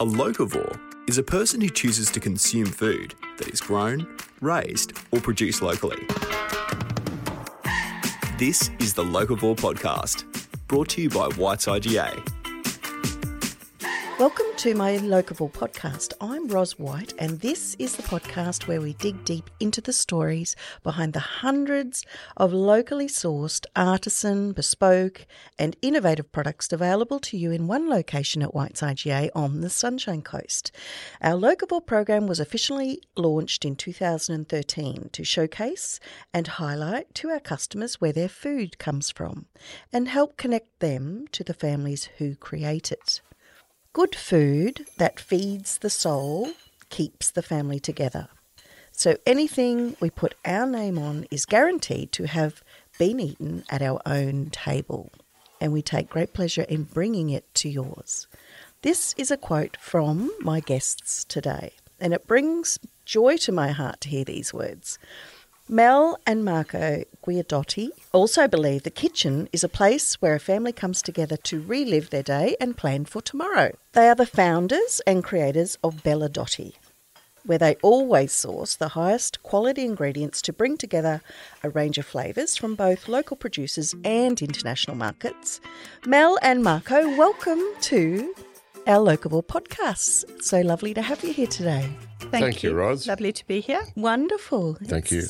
A locavore is a person who chooses to consume food that is grown, raised, or produced locally. This is the Locavore Podcast, brought to you by White's IGA. Welcome to my Locavore podcast. I'm Ros White, and this is the podcast where we dig deep into the stories behind the hundreds of locally sourced, artisan, bespoke, and innovative products available to you in one location at White's IGA on the Sunshine Coast. Our Locavore program was officially launched in 2013 to showcase and highlight to our customers where their food comes from and help connect them to the families who create it. Good food that feeds the soul keeps the family together. So anything we put our name on is guaranteed to have been eaten at our own table, and we take great pleasure in bringing it to yours. This is a quote from my guests today, and it brings joy to my heart to hear these words. Mel and Marco Guidotti also believe the kitchen is a place where a family comes together to relive their day and plan for tomorrow. They are the founders and creators of Belladotti, where they always source the highest quality ingredients to bring together a range of flavours from both local producers and international markets. Mel and Marco, welcome to our Locavore podcasts. So lovely to have you here today. Thank, Thank you, Roz. Lovely to be here. Wonderful. Thank you.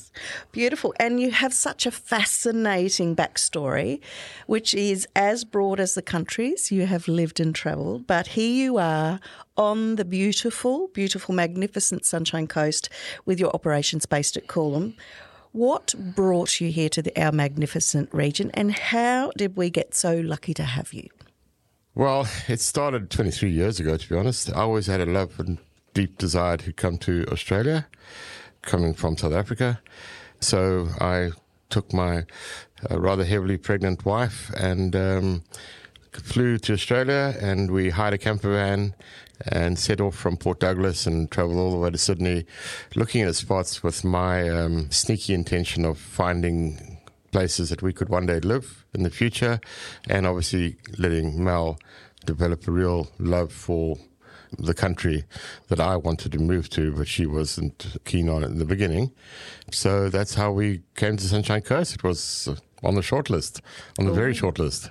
Beautiful. And you have such a fascinating backstory, which is as broad as the countries you have lived and travelled. But here you are on the beautiful, beautiful, magnificent Sunshine Coast with your operations based at Coolum. What brought you here to the, our magnificent region and how did we get so lucky to have you? Well, it started 23 years ago, to be honest. I always had a love and deep desire to come to Australia, coming from South Africa. So I took my uh, rather heavily pregnant wife and um, flew to Australia, and we hired a camper van and set off from Port Douglas and traveled all the way to Sydney, looking at spots with my um, sneaky intention of finding places that we could one day live in the future, and obviously letting Mel develop a real love for the country that I wanted to move to, but she wasn't keen on it in the beginning. So that's how we came to Sunshine Coast. It was on the short list, on the very short list.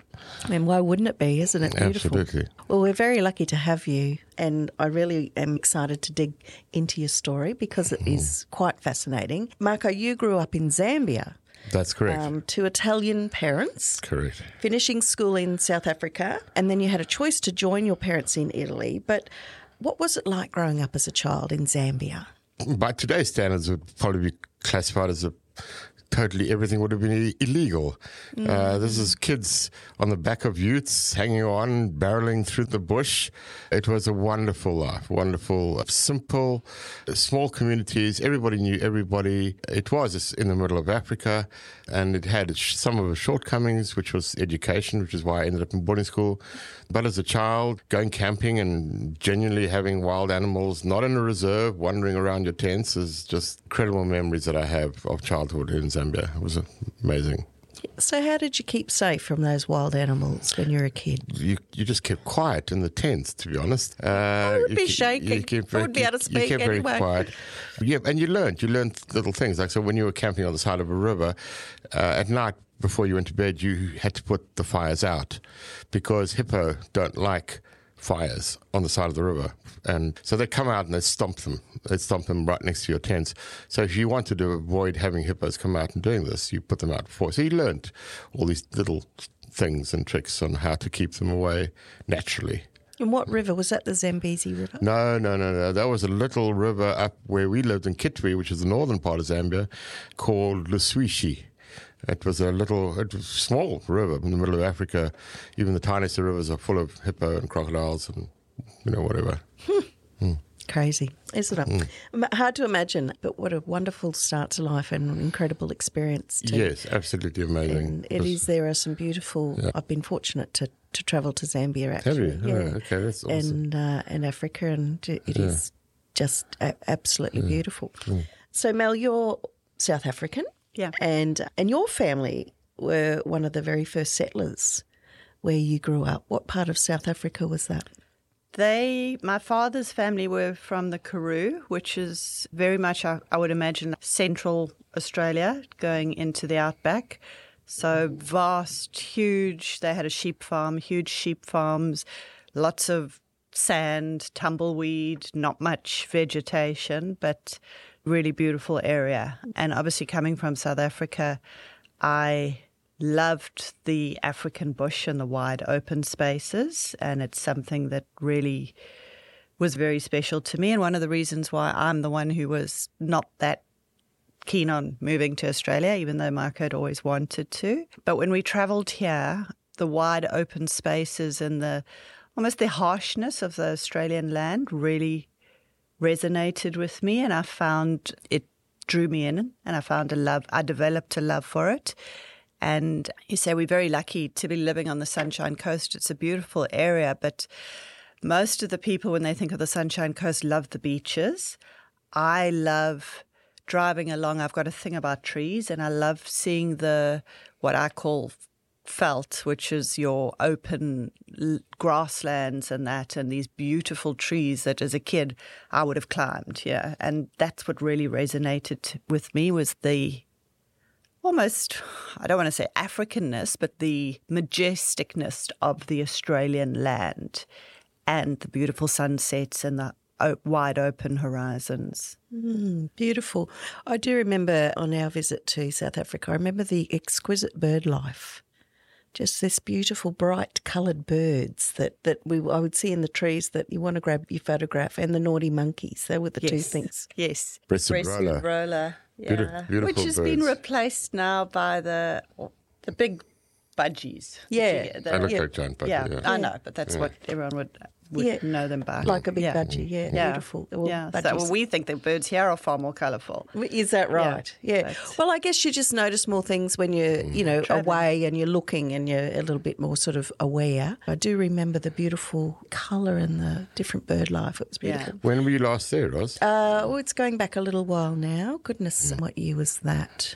And why wouldn't it be? Isn't it beautiful? Absolutely. Well, we're very lucky to have you, and I really am excited to dig into your story because it mm. is quite fascinating. Marco, you grew up in Zambia That's correct. um, to Italian parents, correct. finishing school in South Africa, and then you had a choice to join your parents in Italy. But what was it like growing up as a child in Zambia? By today's standards, it would probably be classified as a totally everything would have been illegal. Uh, this is kids on the back of youths hanging on, barreling through the bush. It was a wonderful life, wonderful, simple, small communities. Everybody knew everybody. It was in the middle of Africa, and it had some of its shortcomings, which was education, which is why I ended up in boarding school. But as a child, going camping and genuinely having wild animals, not in a reserve, wandering around your tents, is just incredible memories that I have of childhood in Zambia. It was amazing. So, how did you keep safe from those wild animals when you were a kid? You you just kept quiet in the tents, to be honest. Uh, I would be shaking. I wouldn't be able to speak You kept anyway. very quiet. Yeah, and you learned. You learned little things. Like so, when you were camping on the side of a river uh, at night before you went to bed, you had to put the fires out because hippo don't like fires on the side of the river. And so they come out and they stomp them. They stomp them right next to your tents. So if you wanted to avoid having hippos come out and doing this, you put them out before. So you learned all these little things and tricks on how to keep them away naturally. And what river was that? The Zambezi River. No, no, no, no. That was a little river up where we lived in Kitwe, which is the northern part of Zambia, called Luswishi. It was a little, it was a small river in the middle of Africa. Even the tiniest rivers are full of hippo and crocodiles and, you know, whatever. Crazy, isn't it? Um, Hard to imagine, but what a wonderful start to life and an incredible experience. Too. Yes, absolutely amazing. And it is. There are some beautiful. I've been fortunate to, to travel to Zambia. Have Actually, you? Oh, okay, that's awesome. And uh, and Africa, and it is just a- absolutely beautiful. So, Mel, you're South African, Yeah. and and your family were one of the very first settlers where you grew up. What part of South Africa was that? They, my father's family were from the Karoo, which is very much, I, I would imagine, central Australia, going into the outback. So vast, huge. They had a sheep farm, huge sheep farms, lots of sand, tumbleweed, not much vegetation, but really beautiful area. And obviously, coming from South Africa, I loved the African bush and the wide open spaces. And it's something that really was very special to me. And one of the reasons why I'm the one who was not that keen on moving to Australia, even though Mark had always wanted to. But when we travelled here, the wide open spaces and the almost the harshness of the Australian land really resonated with me, and I found it drew me in, and I found a love. I developed a love for it. And you say we're very lucky to be living on the Sunshine Coast. It's a beautiful area, but most of the people, when they think of the Sunshine Coast, love the beaches. I love driving along. I've got a thing about trees, and I love seeing the what I call veld, which is your open grasslands and that, and these beautiful trees that as a kid I would have climbed. Yeah, and that's what really resonated with me was the almost I don't want to say Africanness, but the majesticness of the Australian land and the beautiful sunsets and the wide open horizons. Mm, beautiful. I do remember on our visit to South Africa, I remember the exquisite bird life just this beautiful, bright coloured birds that, that we I would see in the trees that you want to grab your photograph, and the naughty monkeys. They were the yes. two things. Yes, breasted roller, roller, yeah, beautiful, beautiful which has birds. been replaced now by the the big budgies. Yeah, the, I look yeah, like giant budgie. yeah, Yeah, I know, but that's what everyone would would Yeah. know them by. Like a big yeah. budgie, yeah, Yeah. beautiful. Well, yeah, so, well, we think the birds here are far more colourful. Is that right? Yeah. but- Well, I guess you just notice more things when you're, you know, Travelling. away and you're looking and you're a little bit more sort of aware. I do remember the beautiful colour and the different bird life. It was Yeah. beautiful. When were you last there, Ross? Uh, well, it's going back a little while now. Goodness, Mm. what year was that?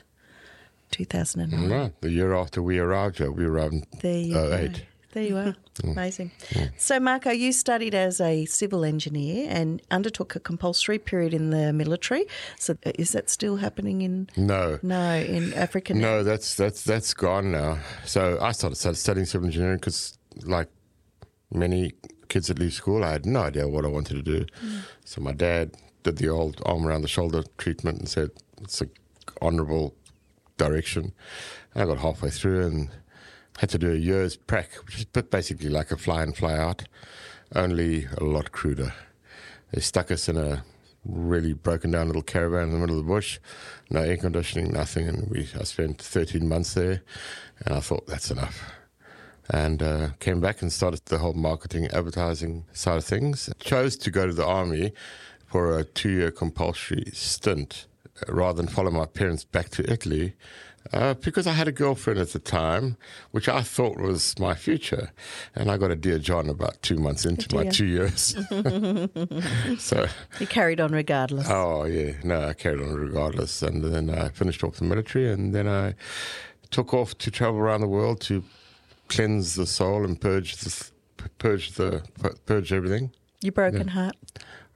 2009. right, the year after we arrived here, we arrived in There you go. 08. There you are. Amazing. So, Marco, you studied as a civil engineer and undertook a compulsory period in the military. So, is that still happening in No. no in Africa? now? No, that's that's that's gone now. So I started started studying civil engineering because, like many kids that leave school, I had no idea what I wanted to do. Mm. So my dad did the old arm around the shoulder treatment and said it's an honourable direction. And I got halfway through and had to do a year's prac, which is basically like a fly in fly out, only a lot cruder. They stuck us in a really broken down little caravan in the middle of the bush, no air conditioning, nothing, and we I spent 13 months there, and I thought that's enough. And uh, came back and started the whole marketing, advertising side of things. I chose to go to the army for a two-year compulsory stint uh, rather than follow my parents back to Italy. Uh, because I had a girlfriend at the time, which I thought was my future, and I got a dear John about two months into my two years. so You carried on regardless. Oh yeah, no, I carried on regardless, and then I finished off the military, and then I took off to travel around the world to cleanse the soul and purge the purge the purge everything. Your broken heart.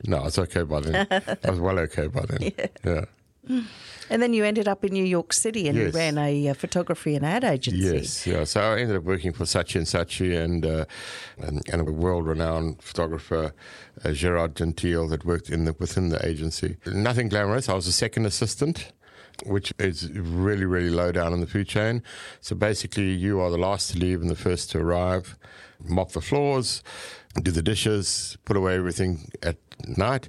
No, I was okay by then. I was well okay by then. Yeah. And then you ended up in New York City and Yes. ran a uh, photography and ad agency. Yes, yeah. So I ended up working for Saatchi and Saatchi and, uh, and and a world-renowned photographer, uh, Gerard Gentile, that worked in the, within the agency. Nothing glamorous. I was a second assistant, which is really really low down in the food chain. So basically, you are the last to leave and the first to arrive. Mop the floors, do the dishes, put away everything at night,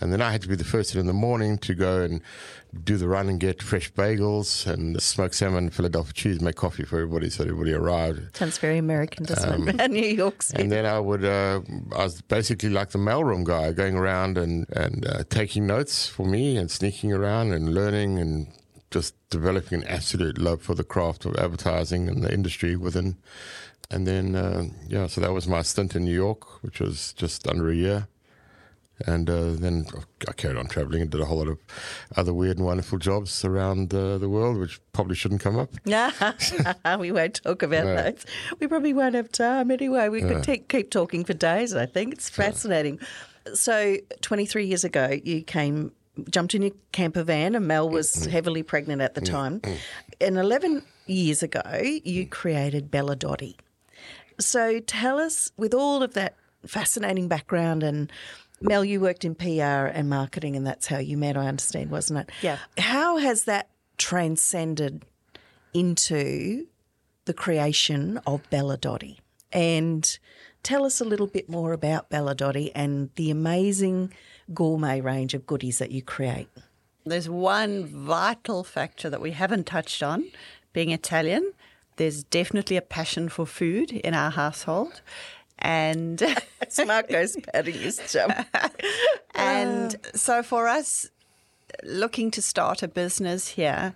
and then I had to be the first in the morning to go and do the run and get fresh bagels and smoked salmon, Philadelphia cheese, make coffee for everybody so everybody arrived. Sounds very American, doesn't it? New York City. Um, And then I would, uh, I was basically like the mailroom guy, going around and and uh, taking notes for me and sneaking around and learning and just developing an absolute love for the craft of advertising and the industry within. And then, uh, yeah, so that was my stint in New York, which was just under a year. And uh, then I carried on traveling and did a whole lot of other weird and wonderful jobs around uh, the world, which probably shouldn't come up. we won't talk about No. those. We probably won't have time anyway. We could te- keep talking for days, I think. It's fascinating. So, 23 years ago, you came, jumped in your camper van, and Mel was heavily pregnant at the time. And 11 years ago, you created Belladotti. So, tell us, with all of that fascinating background and Mel, you worked in PR and marketing, and that's how you met, I understand, wasn't it? Yeah. How has that transcended into the creation of Belladotti? And tell us a little bit more about Belladotti and the amazing gourmet range of goodies that you create. There's one vital factor that we haven't touched on being Italian. There's definitely a passion for food in our household. And Marco's patting his jump. and ah. so for us looking to start a business here,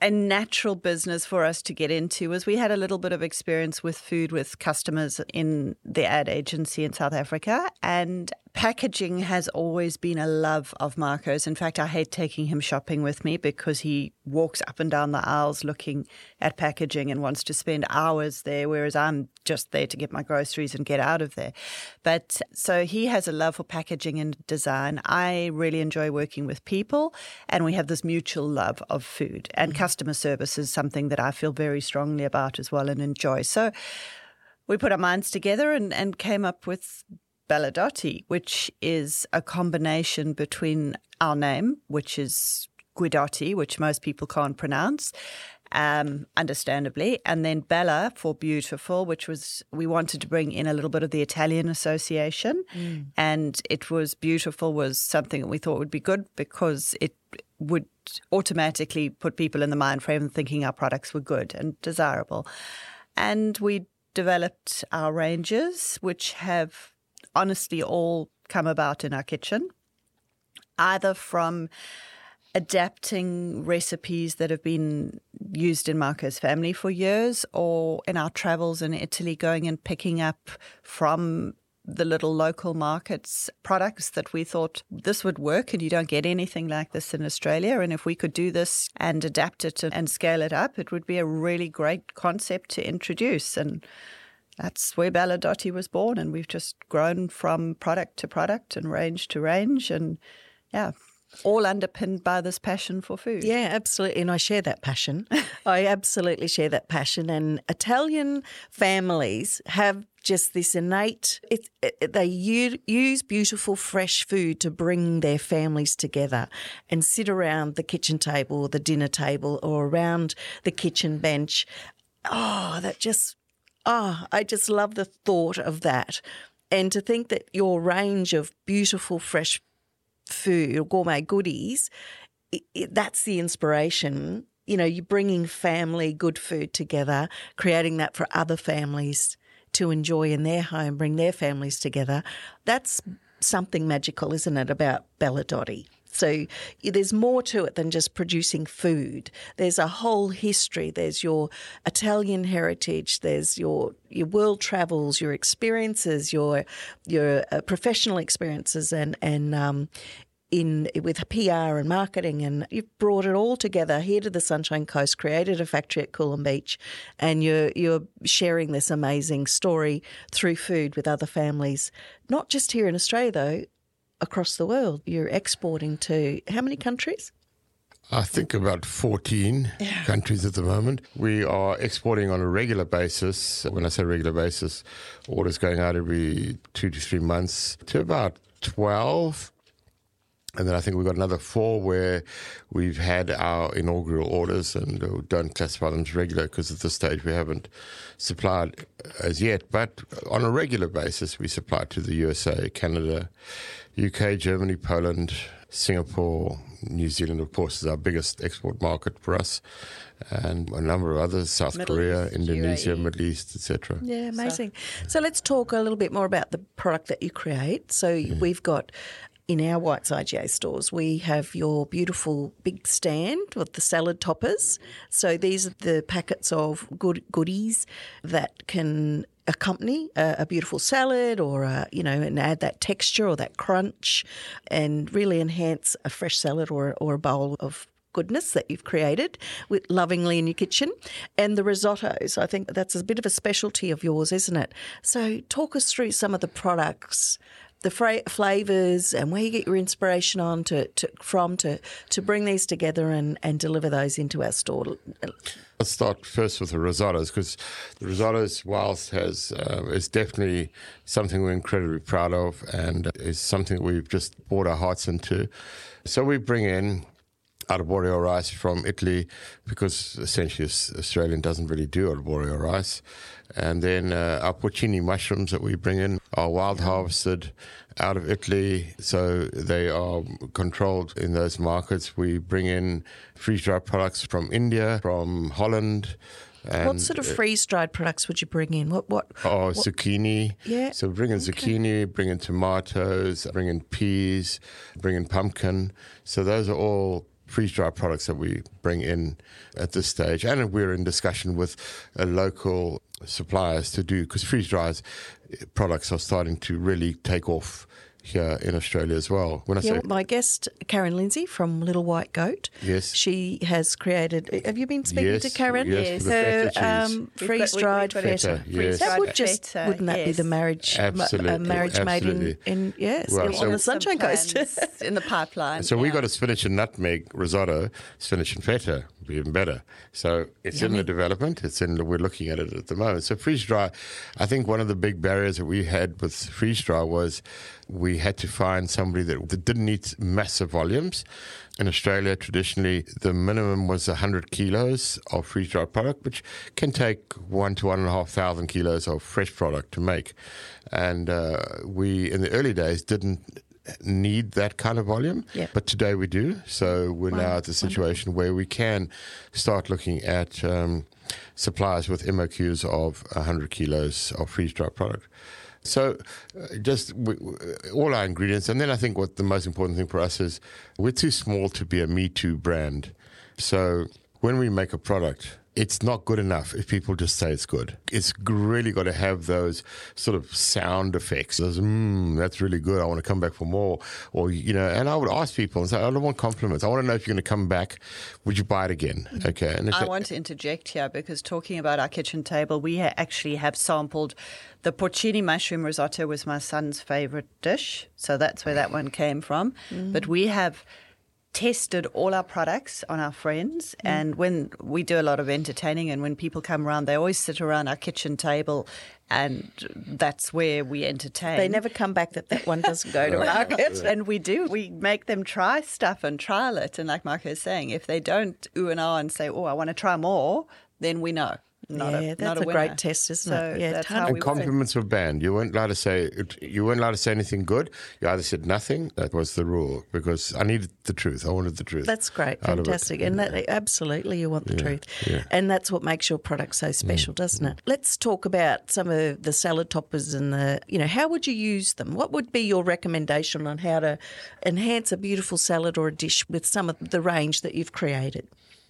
a natural business for us to get into was we had a little bit of experience with food with customers in the ad agency in South Africa and packaging has always been a love of Marco's. In fact, I hate taking him shopping with me because he walks up and down the aisles looking at packaging and wants to spend hours there, whereas I'm just there to get my groceries and get out of there. But so he has a love for packaging and design. I really enjoy working with people, and we have this mutual love of food. And mm-hmm. customer service is something that I feel very strongly about as well and enjoy. So we put our minds together and, and came up with Belladotti, which is a combination between our name, which is Guidotti, which most people can't pronounce, um, understandably, and then Bella for beautiful, which was we wanted to bring in a little bit of the Italian association, and it was beautiful was something that we thought would be good because it would automatically put people in the mind frame of thinking our products were good and desirable, and we developed our ranges, which have honestly all come about in our kitchen, either from adapting recipes that have been used in Marco's family for years or in our travels in Italy, going and picking up from the little local markets products that we thought this would work and you don't get anything like this in Australia. And if we could do this and adapt it and scale it up it would be a really great concept to introduce. And that's where Belladotti was born and we've just grown from product to product and range to range and yeah all underpinned by this passion for food. Yeah, absolutely. And I share that passion. I absolutely share that passion. And Italian families have just this innate, it, it, they u- use beautiful, fresh food to bring their families together and sit around the kitchen table or the dinner table or around the kitchen bench. Oh, that just, oh, I just love the thought of that. And to think that your range of beautiful, fresh food gourmet goodies, i i that's the inspiration. You know, you're bringing family good food together, creating that for other families to enjoy in their home, bring their families together. That's something magical, isn't it, about Belladotti? So there's more to it than just producing food. There's a whole history. There's your Italian heritage. There's your your world travels, your experiences, your your uh, professional experiences, and and um, in with PR and marketing, and you've brought it all together here to the Sunshine Coast. Created a factory at Coolum Beach, and you're you're sharing this amazing story through food with other families, not just here in Australia though across the world. You're exporting to how many countries? I think about 14 countries at the moment. We are exporting on a regular basis. When I say regular basis, orders going out every two to three months to about 12. And then I think we've got another four where we've had our inaugural orders and don't classify them as regular because at this stage we haven't supplied as yet. But on a regular basis, we supply to the USA, Canada, UK, Germany, Poland, Singapore, New Zealand, of course, is our biggest export market for us, and a number of others: South Middle Korea, East, Indonesia, UAE. Middle East, etc. Yeah, amazing. So, let's talk a little bit more about the product that you create. So we've got in our White's IGA stores, we have your beautiful big stand with the salad toppers. So these are the packets of good goodies that can accompany a, a beautiful salad or a, you know and add that texture or that crunch and really enhance a fresh salad or or a bowl of goodness that you've created with lovingly in your kitchen and the risottos i think that's a bit of a specialty of yours isn't it so talk us through some of the products the fra- flavors and where you get your inspiration on to, to from to to bring these together and and deliver those into our store Let's start first with the risottos because the risottos, whilst has uh, is definitely something we're incredibly proud of and is something we've just poured our hearts into. So we bring in arborio rice from Italy because essentially Australian doesn't really do arborio rice. And then uh, our porcini mushrooms that we bring in are wild harvested out of Italy, so they are controlled in those markets. We bring in freeze dried products from India, from Holland. what sort of freeze dried products would you bring in? What what? Oh, what? zucchini. Yeah. So bring in zucchini, bring in tomatoes, bring in peas, bring in pumpkin. So those are all freeze dried products that we bring in at this stage. And we're in discussion with uh, local suppliers to do, because freeze dried products are starting to really take off here in Australia as well. When I yeah, say my guest Karen Lindsay from Little White Goat. Yes, she has created. Have you been speaking yes, to Karen? Yes, so um, freeze dried feta. Yes. That would just feta, wouldn't that yes. be the marriage? Absolutely, a marriage absolutely. made in, in yes well, on so the Sunshine Coast in the pipeline. So yeah. we got a spinach and nutmeg risotto, spinach and feta, even better. So it's Yummy. in the development. It's in. We're looking at it at the moment. So freeze dry. I think one of the big barriers that we had with freeze dry was we had to find somebody that, that didn't need massive volumes. In Australia, traditionally, the minimum was 100 kilos of freeze dried product, which can take one to one and a half thousand kilos of fresh product to make. And uh, we, in the early days, didn't need that kind of volume. Yep. But today we do. So we're wow. now at the situation where we can start looking at um, suppliers with MOQs of 100 kilos of freeze dried product. So, uh, just we, all our ingredients, and then I think what the most important thing for us is we're too small to be a Me Too brand. So, when we make a product, it's not good enough if people just say it's good. It's really got to have those sort of sound effects. Those, mmm, that's really good. I want to come back for more. Or, you know, and I would ask people and say, I don't want compliments. I want to know if you're going to come back. Would you buy it again? Okay. And I want to interject here because talking about our kitchen table, we actually have sampled the porcini mushroom risotto was my son's favorite dish. So that's where that one came from. Mm. But we have tested all our products on our friends. Mm. And when we do a lot of entertaining and when people come around, they always sit around our kitchen table and that's where we entertain. They never come back that that one doesn't go to market. and we do. We make them try stuff and trial it. And like Marco is saying, if they don't ooh and ah and say, oh, I want to try more, then we know not yeah, a, that's not a, a great test, isn't so it? Yeah, and compliments were banned. You weren't allowed to say you weren't allowed to say anything good. You either said nothing. That was the rule because I needed the truth. I wanted the truth. That's great, fantastic, and that, absolutely you want the yeah, truth, yeah. and that's what makes your product so special, mm. doesn't it? Let's talk about some of the salad toppers and the you know how would you use them? What would be your recommendation on how to enhance a beautiful salad or a dish with some of the range that you've created?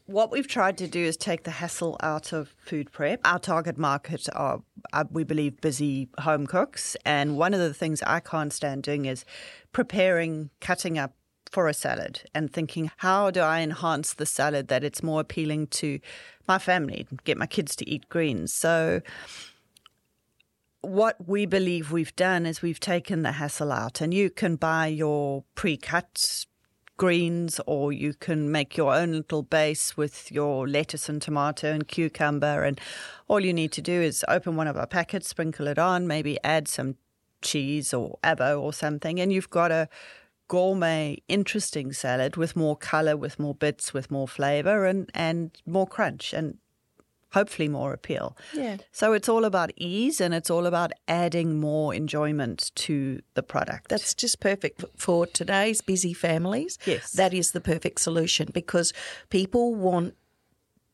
What we've tried to do is take the hassle out of food prep. Our target market are, we believe, busy home cooks. And one of the things I can't stand doing is preparing, cutting up for a salad and thinking, how do I enhance the salad that it's more appealing to my family, get my kids to eat greens? So, what we believe we've done is we've taken the hassle out, and you can buy your pre cut greens, or you can make your own little base with your lettuce and tomato and cucumber. And all you need to do is open one of our packets, sprinkle it on, maybe add some cheese or avo or something, and you've got a gourmet, interesting salad with more color, with more bits, with more flavor, and and more crunch. And hopefully more appeal. Yeah. So it's all about ease and it's all about adding more enjoyment to the product. That's just perfect for today's busy families. Yes. That is the perfect solution because people want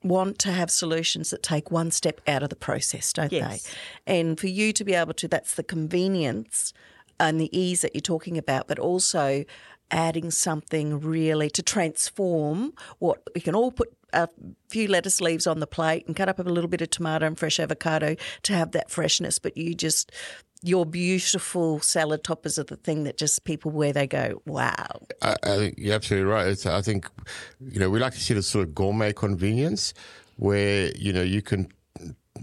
want to have solutions that take one step out of the process, don't yes. they? And for you to be able to that's the convenience and the ease that you're talking about, but also adding something really to transform what we can all put a few lettuce leaves on the plate and cut up a little bit of tomato and fresh avocado to have that freshness. But you just your beautiful salad toppers are the thing that just people where they go, wow. I, I think you're absolutely right. It's, I think, you know, we like to see the sort of gourmet convenience where, you know, you can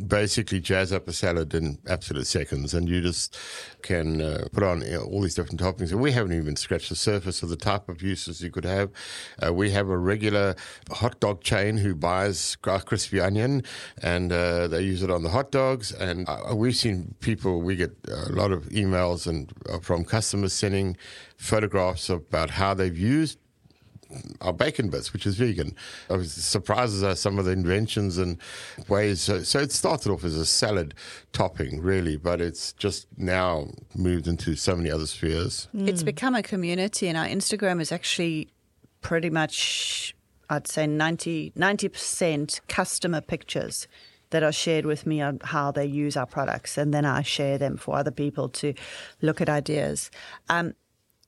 basically jazz up a salad in absolute seconds, and you just can uh, put on you know, all these different toppings. And we haven't even scratched the surface of the type of uses you could have. Uh, we have a regular hot dog chain who buys crispy onion, and uh, they use it on the hot dogs. And uh, we've seen people. We get a lot of emails and uh, from customers sending photographs about how they've used our bacon bits, which is vegan. It surprises us some of the inventions and ways. So, so, it started off as a salad topping, really, but it's just now moved into so many other spheres. Mm. It's become a community, and our Instagram is actually pretty much, I'd say, 90, 90% customer pictures that are shared with me on how they use our products, and then I share them for other people to look at ideas. Um,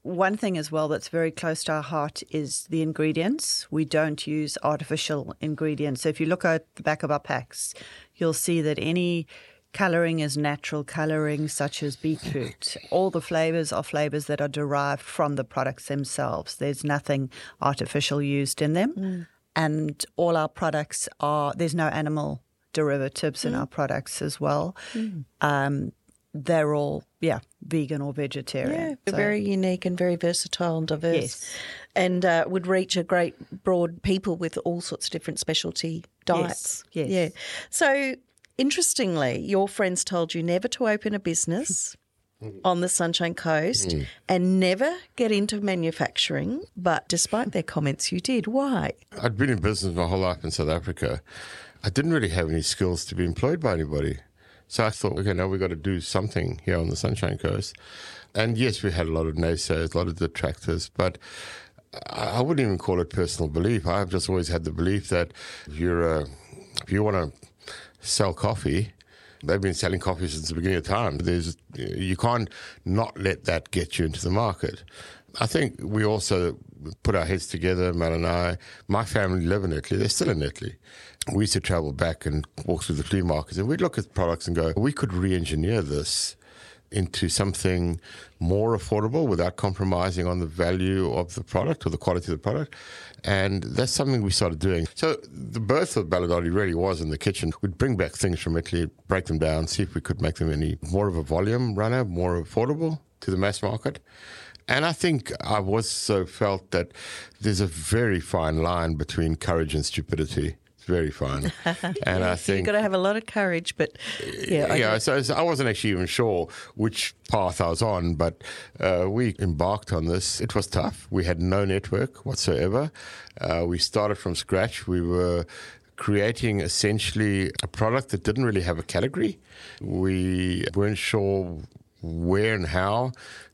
one thing as well that's very close to our heart is the ingredients. We don't use artificial ingredients. So if you look at the back of our packs, you'll see that any coloring is natural coloring, such as beetroot. All the flavors are flavors that are derived from the products themselves. There's nothing artificial used in them. Mm. And all our products are, there's no animal derivatives mm. in our products as well. Mm. Um, they're all yeah vegan or vegetarian. Yeah, so. very unique and very versatile and diverse, yes. and uh, would reach a great broad people with all sorts of different specialty diets. Yes. yes. Yeah. So interestingly, your friends told you never to open a business. on the Sunshine Coast mm. and never get into manufacturing. But despite their comments, you did. Why? I'd been in business my whole life in South Africa. I didn't really have any skills to be employed by anybody. So I thought, okay, now we've got to do something here on the Sunshine Coast. And yes, we had a lot of naysayers, a lot of detractors, but I wouldn't even call it personal belief. I've just always had the belief that if you're a, if you want to sell coffee, they've been selling coffee since the beginning of time. There's you can't not let that get you into the market. I think we also put our heads together, Mel and I. My family live in Italy. They're still in Italy. We used to travel back and walk through the flea markets, and we'd look at products and go, we could re-engineer this into something more affordable without compromising on the value of the product or the quality of the product. And that's something we started doing. So the birth of Belladotti really was in the kitchen. We'd bring back things from Italy, break them down, see if we could make them any more of a volume runner, more affordable to the mass market. And I think I also felt that there's a very fine line between courage and stupidity. It's very fine. And I think you've got to have a lot of courage, but yeah. Yeah, so, so, I wasn't actually even sure which path I was on, but uh, we embarked on this. It was tough. We had no network whatsoever. Uh, we started from scratch. We were creating essentially a product that didn't really have a category. We weren't sure where and how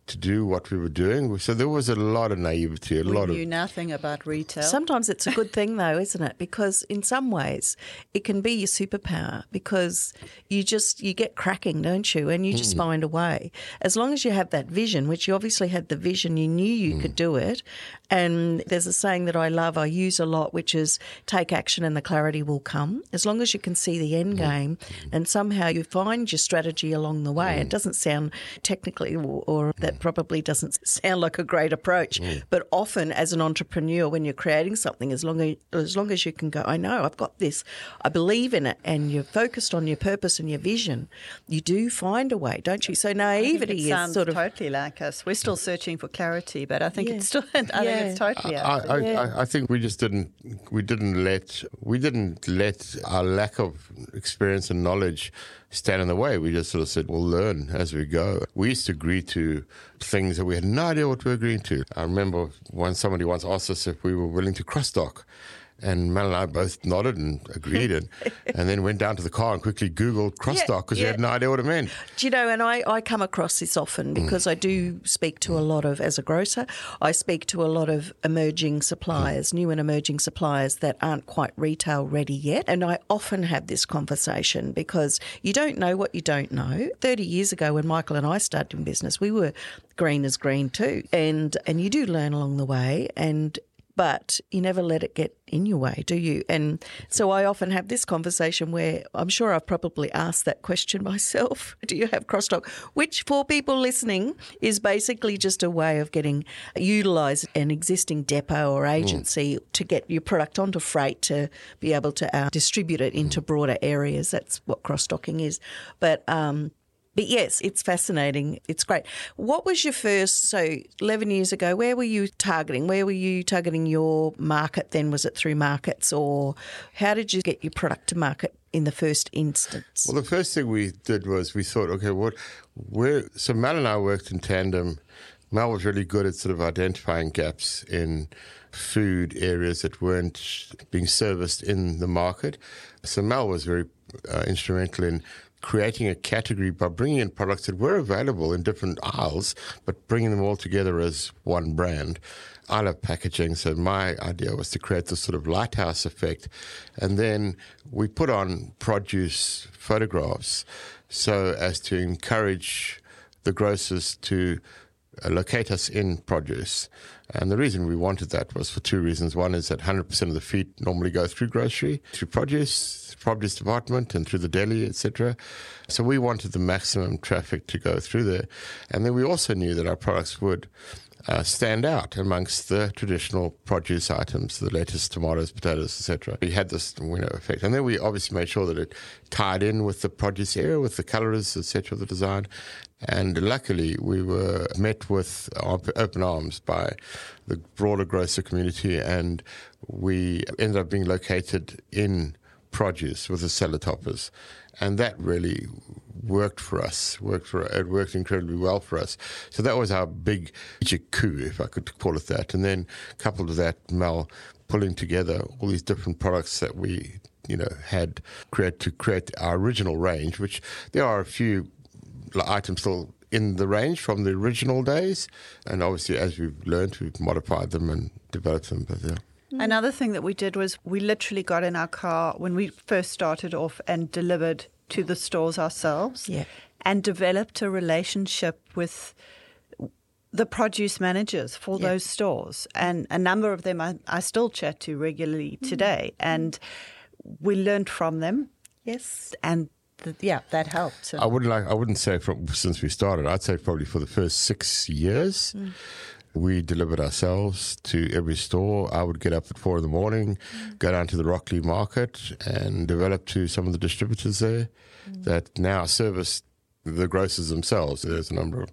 to do what we were doing. So there was a lot of naivety, a we lot knew of nothing about retail. Sometimes it's a good thing though, isn't it? Because in some ways it can be your superpower because you just you get cracking, don't you? And you just mm. find a way. As long as you have that vision, which you obviously had the vision, you knew you mm. could do it. And there's a saying that I love, I use a lot, which is take action and the clarity will come. As long as you can see the end mm. game and somehow you find your strategy along the way. It mm. doesn't sound technically or, or that probably doesn't sound like a great approach. Mm. But often, as an entrepreneur, when you're creating something, as long as, as long as you can go, I know I've got this, I believe in it, and you're focused on your purpose and your vision, you do find a way, don't you? So naivety is sort of totally like us. We're still searching for clarity, but I think yeah. it's still. I yeah. think it's totally. I, I, yeah. I, I think we just didn't. We didn't let. We didn't let our lack of experience and knowledge stand in the way. We just sort of said, we'll learn as we go. We used to agree to things that we had no idea what we were agreeing to. I remember when somebody once asked us if we were willing to cross dock. And Mel and I both nodded and agreed, and, and then went down to the car and quickly Googled crossdock because yeah, yeah. we had no idea what it meant. Do you know, and I, I come across this often mm. because mm. I do speak to a lot of, as a grocer, I speak to a lot of emerging suppliers, mm. new and emerging suppliers that aren't quite retail ready yet. And I often have this conversation because you don't know what you don't know. 30 years ago, when Michael and I started in business, we were green as green too. And, and you do learn along the way. And but you never let it get in your way, do you? And so I often have this conversation where I'm sure I've probably asked that question myself. Do you have crossdock? Which, for people listening, is basically just a way of getting utilise an existing depot or agency mm. to get your product onto freight to be able to uh, distribute it into broader areas. That's what cross-docking is. But um, but yes, it's fascinating. It's great. What was your first, so 11 years ago, where were you targeting? Where were you targeting your market then? Was it through markets or how did you get your product to market in the first instance? Well, the first thing we did was we thought, okay, what, where, so Mel and I worked in tandem. Mel was really good at sort of identifying gaps in food areas that weren't being serviced in the market. So Mel was very uh, instrumental in creating a category by bringing in products that were available in different aisles, but bringing them all together as one brand. I love packaging, so my idea was to create this sort of lighthouse effect. And then we put on produce photographs so as to encourage the grocers to uh, locate us in produce. And the reason we wanted that was for two reasons. One is that 100% of the feet normally go through grocery, through produce, produce department, and through the deli, etc. So we wanted the maximum traffic to go through there. And then we also knew that our products would uh, stand out amongst the traditional produce items, the lettuce, tomatoes, potatoes, etc. We had this know, effect, and then we obviously made sure that it tied in with the produce area, with the colours, etc. of the design. And luckily, we were met with open arms by the broader grocer community, and we ended up being located in produce with the cellar toppers, and that really worked for us. Worked for it worked incredibly well for us. So that was our big coup, if I could call it that. And then coupled with that, Mel pulling together all these different products that we you know had create to create our original range, which there are a few items still in the range from the original days. And obviously, as we've learned, we've modified them and developed them. But yeah. Mm. Another thing that we did was we literally got in our car when we first started off and delivered to the stores ourselves yeah. and developed a relationship with the produce managers for yeah. those stores. And a number of them I, I still chat to regularly mm. today. And we learned from them. Yes. And yeah, that helped. I wouldn't like. I wouldn't say from since we started. I'd say probably for the first six years. Mm. We delivered ourselves to every store. I would get up at four in the morning, mm. go down to the Rocklea market, and develop to some of the distributors there mm. that now service the grocers themselves. There's a number of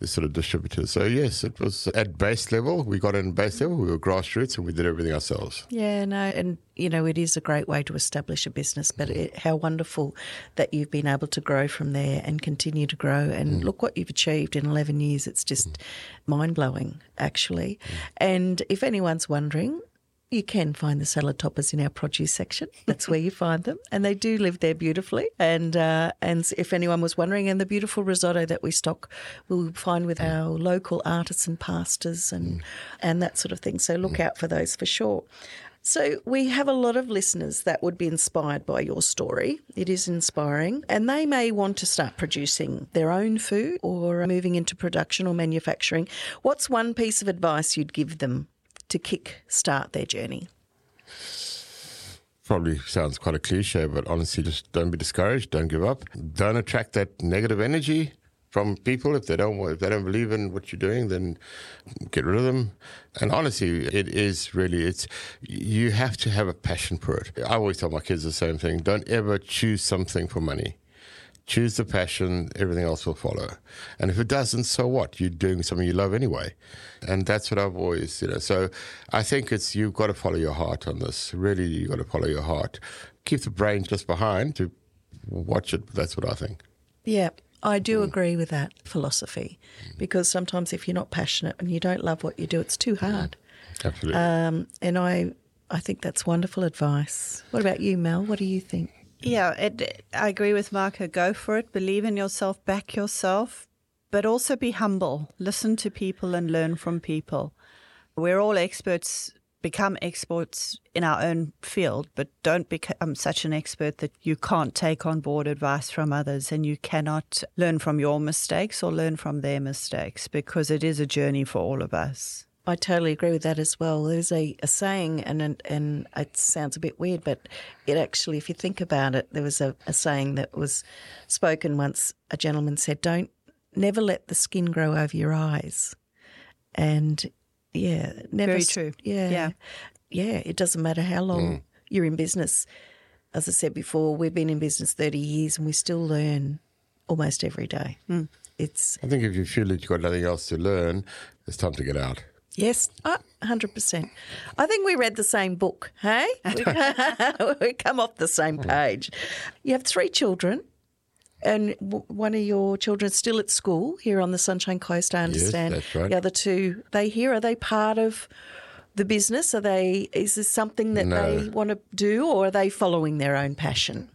the sort of distributors. So yes, it was at base level. We got in base level. We were grassroots, and we did everything ourselves. Yeah, no, and you know it is a great way to establish a business. But it, how wonderful that you've been able to grow from there and continue to grow. And mm. look what you've achieved in eleven years. It's just mm. mind blowing, actually. Mm. And if anyone's wondering, you can find the salad toppers in our produce section. That's where you find them, and they do live there beautifully. And uh, and if anyone was wondering, and the beautiful risotto that we stock, we'll find with our local artisan pastas and mm. and that sort of thing. So look mm. out for those for sure. So, we have a lot of listeners that would be inspired by your story. It is inspiring, and they may want to start producing their own food or moving into production or manufacturing. What's one piece of advice you'd give them to kick start their journey? Probably sounds quite a cliche, but honestly, just don't be discouraged. Don't give up. Don't attract that negative energy from people. If they don't, if they don't believe in what you're doing, then get rid of them. And honestly, it is really it's you have to have a passion for it. I always tell my kids the same thing: don't ever choose something for money choose the passion, everything else will follow. And if it doesn't, so what? You're doing something you love anyway. And that's what I've always, you know. So I think it's you've got to follow your heart on this. Really, you've got to follow your heart. Keep the brain just behind to watch it. That's what I think. Yeah. I do mm. agree with that philosophy because sometimes if you're not passionate and you don't love what you do, it's too hard. Absolutely. Um, and I, I think that's wonderful advice. What about you, Mel? What do you think? Yeah, it, I agree with Marco. Go for it. Believe in yourself. Back yourself. But also be humble. Listen to people and learn from people. We're all experts, become experts in our own field, but don't become such an expert that you can't take on board advice from others and you cannot learn from your mistakes or learn from their mistakes because it is a journey for all of us. I totally agree with that as well. There's a, a saying, and and- and it sounds a bit weird, but it actually, if you think about it, there was a, a saying that was spoken once. A gentleman said, "Don't never let the skin grow over your eyes," and yeah, never. Very true. Yeah, Yeah. yeah. It doesn't matter how long mm. you're in business. As I said before, we've been in business thirty years, and we still learn almost every day. Mm. It's I think if you feel that you've got nothing else to learn, it's time to get out. Yes, uh, hundred percent. I think we read the same book. Hey, we, come off the same page. You have three children, and w- one of your children is still at school here on the Sunshine Coast. I understand. Yes, that's right. The other two, they here. Are they part of the business? Are they? Is this something that No. they want to do, or are they following their own passion?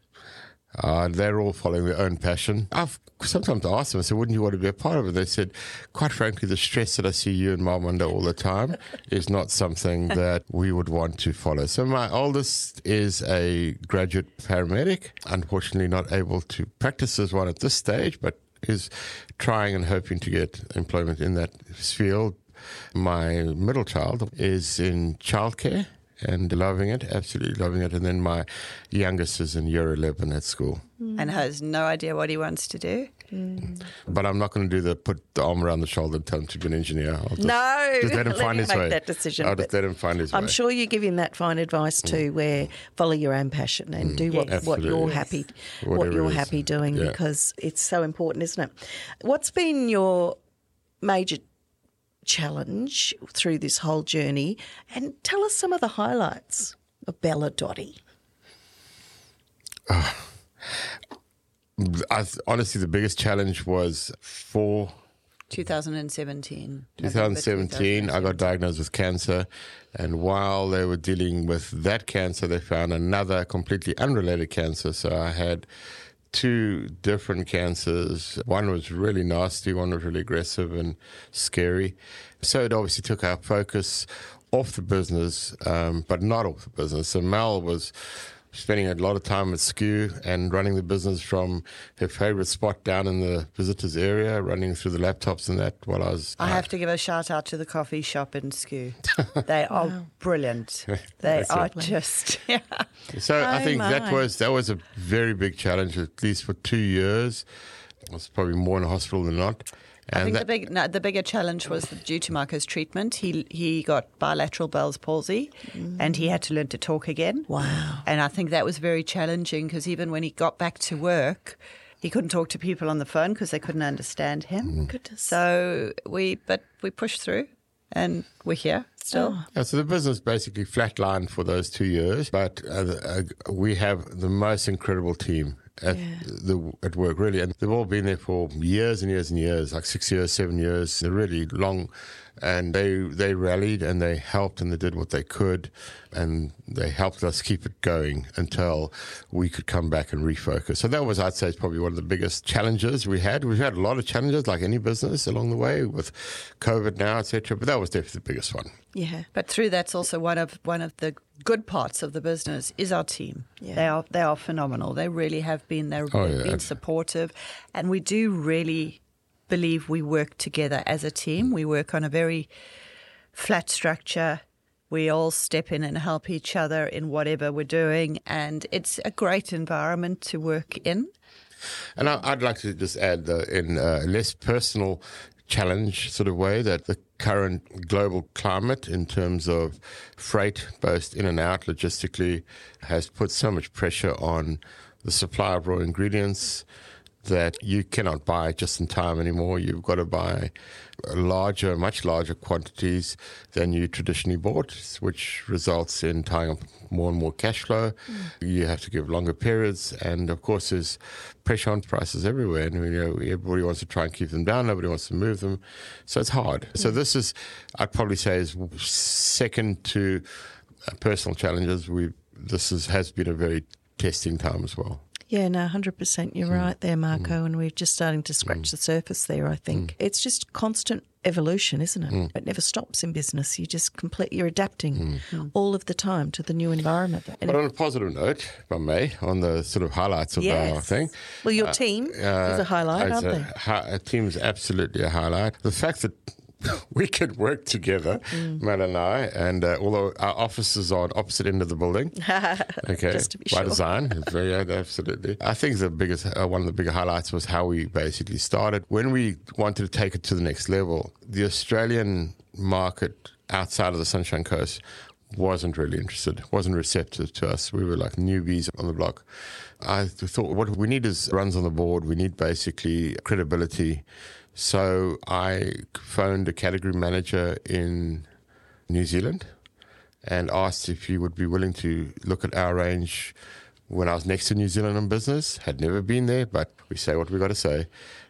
Uh, they're all following their own passion. I've sometimes I ask them, I said, wouldn't you want to be a part of it? They said, quite frankly, the stress that I see you and mum under all the time is not something that we would want to follow. So my oldest is a graduate paramedic, unfortunately not able to practice as one at this stage, but is trying and hoping to get employment in that field. My middle child is in childcare and loving it, absolutely loving it. And then my youngest is in year 11 at school. Mm. and has no idea what he wants to do. Mm. But I'm not going to do the put the arm around the shoulder and tell him to be an engineer. I'll just, No, just let him find him his make way. that decision, I'll just let him find his I'm way. sure you give him that fine advice too, mm. where follow your own passion and do what, what you're Absolutely. happy what you're happy doing Yeah. because it's so important, isn't it? What's been your major challenge through this whole journey? And tell us some of the highlights of Belladotti. Uh, I, th- honestly, the biggest challenge was for 2017. November 2017, I got diagnosed with cancer. And while they were dealing with that cancer, they found another completely unrelated cancer. So I had two different cancers. One was really nasty, one was really aggressive and scary. So it obviously took our focus off the business, um, but not off the business. So Mel was spending a lot of time at SKU and running the business from her favorite spot down in the visitors area, running through the laptops and that while I was. I have to give a shout out to the coffee shop in SKU. They are brilliant. They That's are it. just yeah. So I Oh, think that was that was a very big challenge, at least for two years. I was probably more in the hospital than not. I And think the big no, the bigger challenge was that due to Marco's treatment. He he got bilateral Bell's palsy, and he had to learn to talk again. Wow. And I think that was very challenging because even when he got back to work, he couldn't talk to people on the phone because they couldn't understand him. Goodness. So we, but we pushed through, and we're here still. yeah, so the business basically flatlined for those two years, but uh, uh, we have the most incredible team. At, the, at work, really, and they've all been there for years and years and years, like six years, seven years. They're really long, and they they rallied and they helped and they did what they could, and they helped us keep it going until we could come back and refocus. So that was, I'd say, probably one of the biggest challenges we had. We've had a lot of challenges, like any business along the way, with COVID now, etc. But that was definitely the biggest one. Yeah. But through that's also one of one of the good parts of the business is our team. Yeah. They are they are phenomenal. They really have been. They're, Oh, they've yeah. been supportive, and we do really believe we work together as a team. We work on a very flat structure. We all step in and help each other in whatever we're doing, and it's a great environment to work in. And I, I'd like to just add, uh, in a less personal challenge sort of way, that the current global climate in terms of freight, both in and out logistically, has put so much pressure on the supply of raw ingredients that you cannot buy just in time anymore. You've got to buy larger, much larger quantities than you traditionally bought, which results in tying up more and more cash flow. Mm. You have to give longer periods, and of course, there's pressure on prices everywhere. And you know, everybody wants to try and keep them down. Nobody wants to move them, so it's hard. Mm. So this is, I'd probably say, is second to personal challenges. We this is, has been a very testing time as well. Yeah, no, 100%. You're Hmm. right there, Marco. And we're just starting to scratch the surface there, I think. Hmm. It's just constant evolution, isn't it? It never stops in business. You just complete, you're adapting all of the time to the new environment. And Hmm. But on a positive note, if I may, on the sort of highlights of our thing. Well, your team is a highlight, it's aren't a, they? hi- a team's absolutely a highlight. The fact that we could work together, Mm. Mel and I. And uh, although our offices are on opposite end of the building, okay, Just to be by sure. design, very absolutely. I think the biggest, uh, one of the bigger highlights was how we basically started. When we wanted to take it to the next level, the Australian market outside of the Sunshine Coast wasn't really interested, wasn't receptive to us. We were like newbies on the block. I thought what we need is runs on the board. We need basically credibility. So I phoned a category manager in New Zealand and asked if he would be willing to look at our range when I was next to New Zealand on business. Had never been there, but we say what we got to say.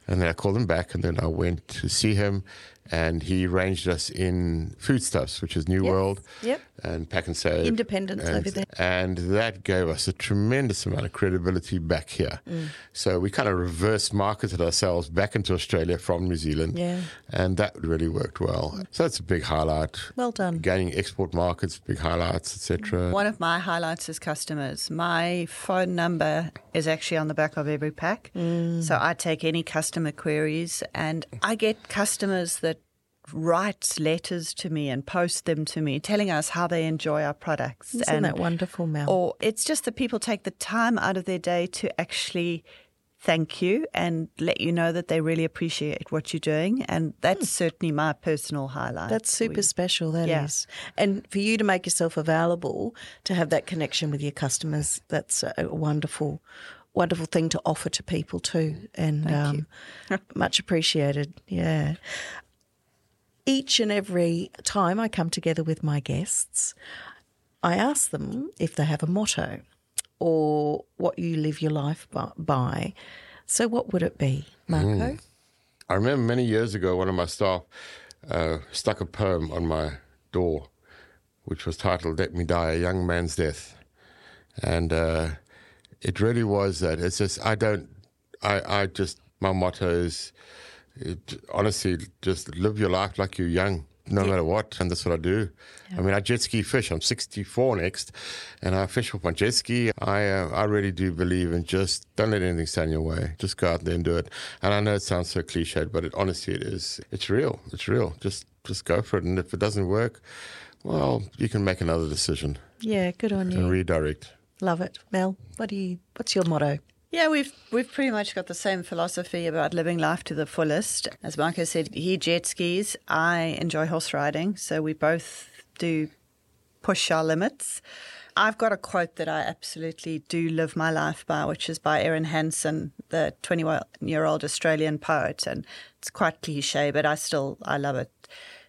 And then I called him back, and then I went to see him, and he ranged us in foodstuffs, which is New Yep. World Yep. and Pak'nSave. Independence and, over there. And that gave us a tremendous amount of credibility back here. Mm. So we kind of reverse marketed ourselves back into Australia from New Zealand. Yeah. And that really worked well. So that's a big highlight. Well done. Gaining export markets, big highlights, etc. One of my highlights is customers. My phone number is actually on the back of every pack. So I take any customer queries and I get customers that write letters to me and post them to me telling us how they enjoy our products. Isn't and, that wonderful, Mel? Or it's just that people take the time out of their day to actually thank you and let you know that they really appreciate what you're doing. And that's certainly my personal highlight. That's super special, That is, Yeah. And for you to make yourself available to have that connection with your customers, that's a wonderful, wonderful thing to offer to people too. And um, much appreciated. Yeah. Each and every time I come together with my guests, I ask them if they have a motto or what you live your life by. So, what would it be, Marco? I remember many years ago, one of my staff uh, stuck a poem on my door, which was titled "Let Me Die a Young Man's Death," and uh, it really was that. It's just I don't. I I just my motto is, it, honestly, just live your life like you're young. No matter what, and that's what I do. I mean, I jet ski fish. I'm 64 next, and I fish with my jet ski. I uh, I really do believe in just don't let anything stand in your way. Just go out there and do it. And I know it sounds so cliched, but it, honestly, it is. It's real. It's real. Just just go for it. And if it doesn't work, well, you can make another decision Yeah, good on you. and redirect. Love it, Mel. What do you? What's your motto? Yeah, we've we've pretty much got the same philosophy about living life to the fullest. As Marco said, he jet skis. I enjoy horse riding, so we both do push our limits. I've got a quote that I absolutely do live my life by, which is by Erin Hanson, the 21-year-old Australian poet, and it's quite cliche, but I still I love it.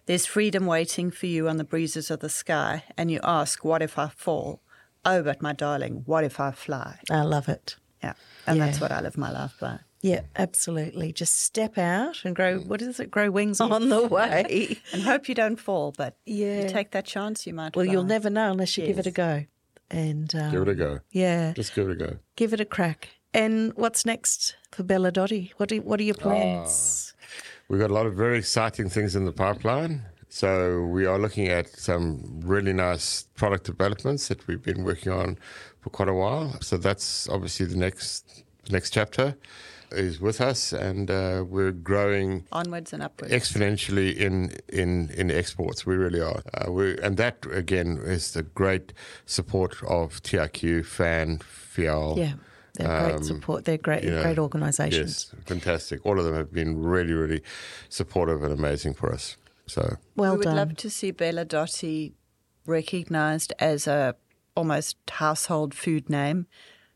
There's freedom waiting for you on the breezes of the sky, and you ask, "What if I fall?" Oh, but my darling, what if I fly? I love it. Yeah. And that's what I live my life by. Yeah, absolutely. Just step out and grow. What is it? Grow wings on the way. And hope you don't fall, but Yeah. you take that chance, you might well, you'll never know unless you give it a go. And um, Give it a go. yeah, Just give it a go. give it a crack. And what's next for Belladotti? What do, what are your plans? We've got a lot of very exciting things in the pipeline. So we are looking at some really nice product developments that we've been working on for quite a while. So that's obviously the next the next chapter is with us, and uh, we're growing Onwards and upwards. exponentially in in in exports. We really are. Uh, we and that again is the great support of TRQ, Fan, FIAL. yeah, they're great um, support. They're great, you know, great organisations. Yes, fantastic. All of them have been really, really supportive and amazing for us. So Well we would done. love to see Belladotti recognised as a almost household food name,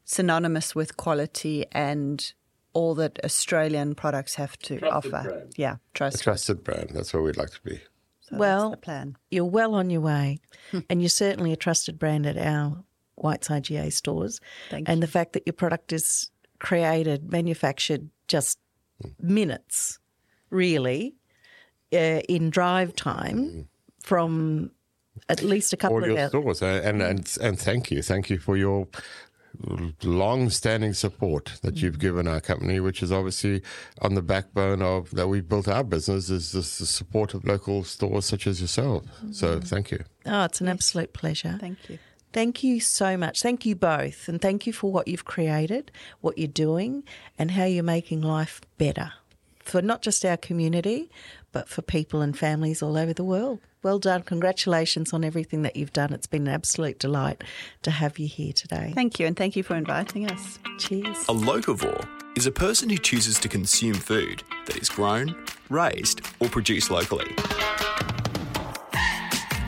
synonymous with quality and all that Australian products have to Trusted offer. brand. Yeah, a trust. trusted brand. That's where we'd like to be. So Well, that's the plan. You're well on your way, hmm. and you're certainly a trusted brand at our White's IGA stores. Thank and the fact that your product is created, manufactured just hmm. minutes, really, uh, in drive time from at least a couple All of your hours. stores, uh, and and and thank you, thank you for your long-standing support that you've given our company, which is obviously on the backbone of that we've built our business is this, the support of local stores such as yourself. So thank you. Oh, it's an absolute pleasure. Thank you. Thank you so much. Thank you both. And thank you for what you've created, what you're doing, and how you're making life better for not just our community, but for people and families all over the world. Well done. Congratulations on everything that you've done. It's been an absolute delight to have you here today. Thank you, and thank you for inviting us. Cheers. A locavore is a person who chooses to consume food that is grown, raised, or produced locally.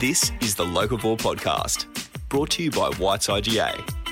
This is the Locavore Podcast, brought to you by White's IGA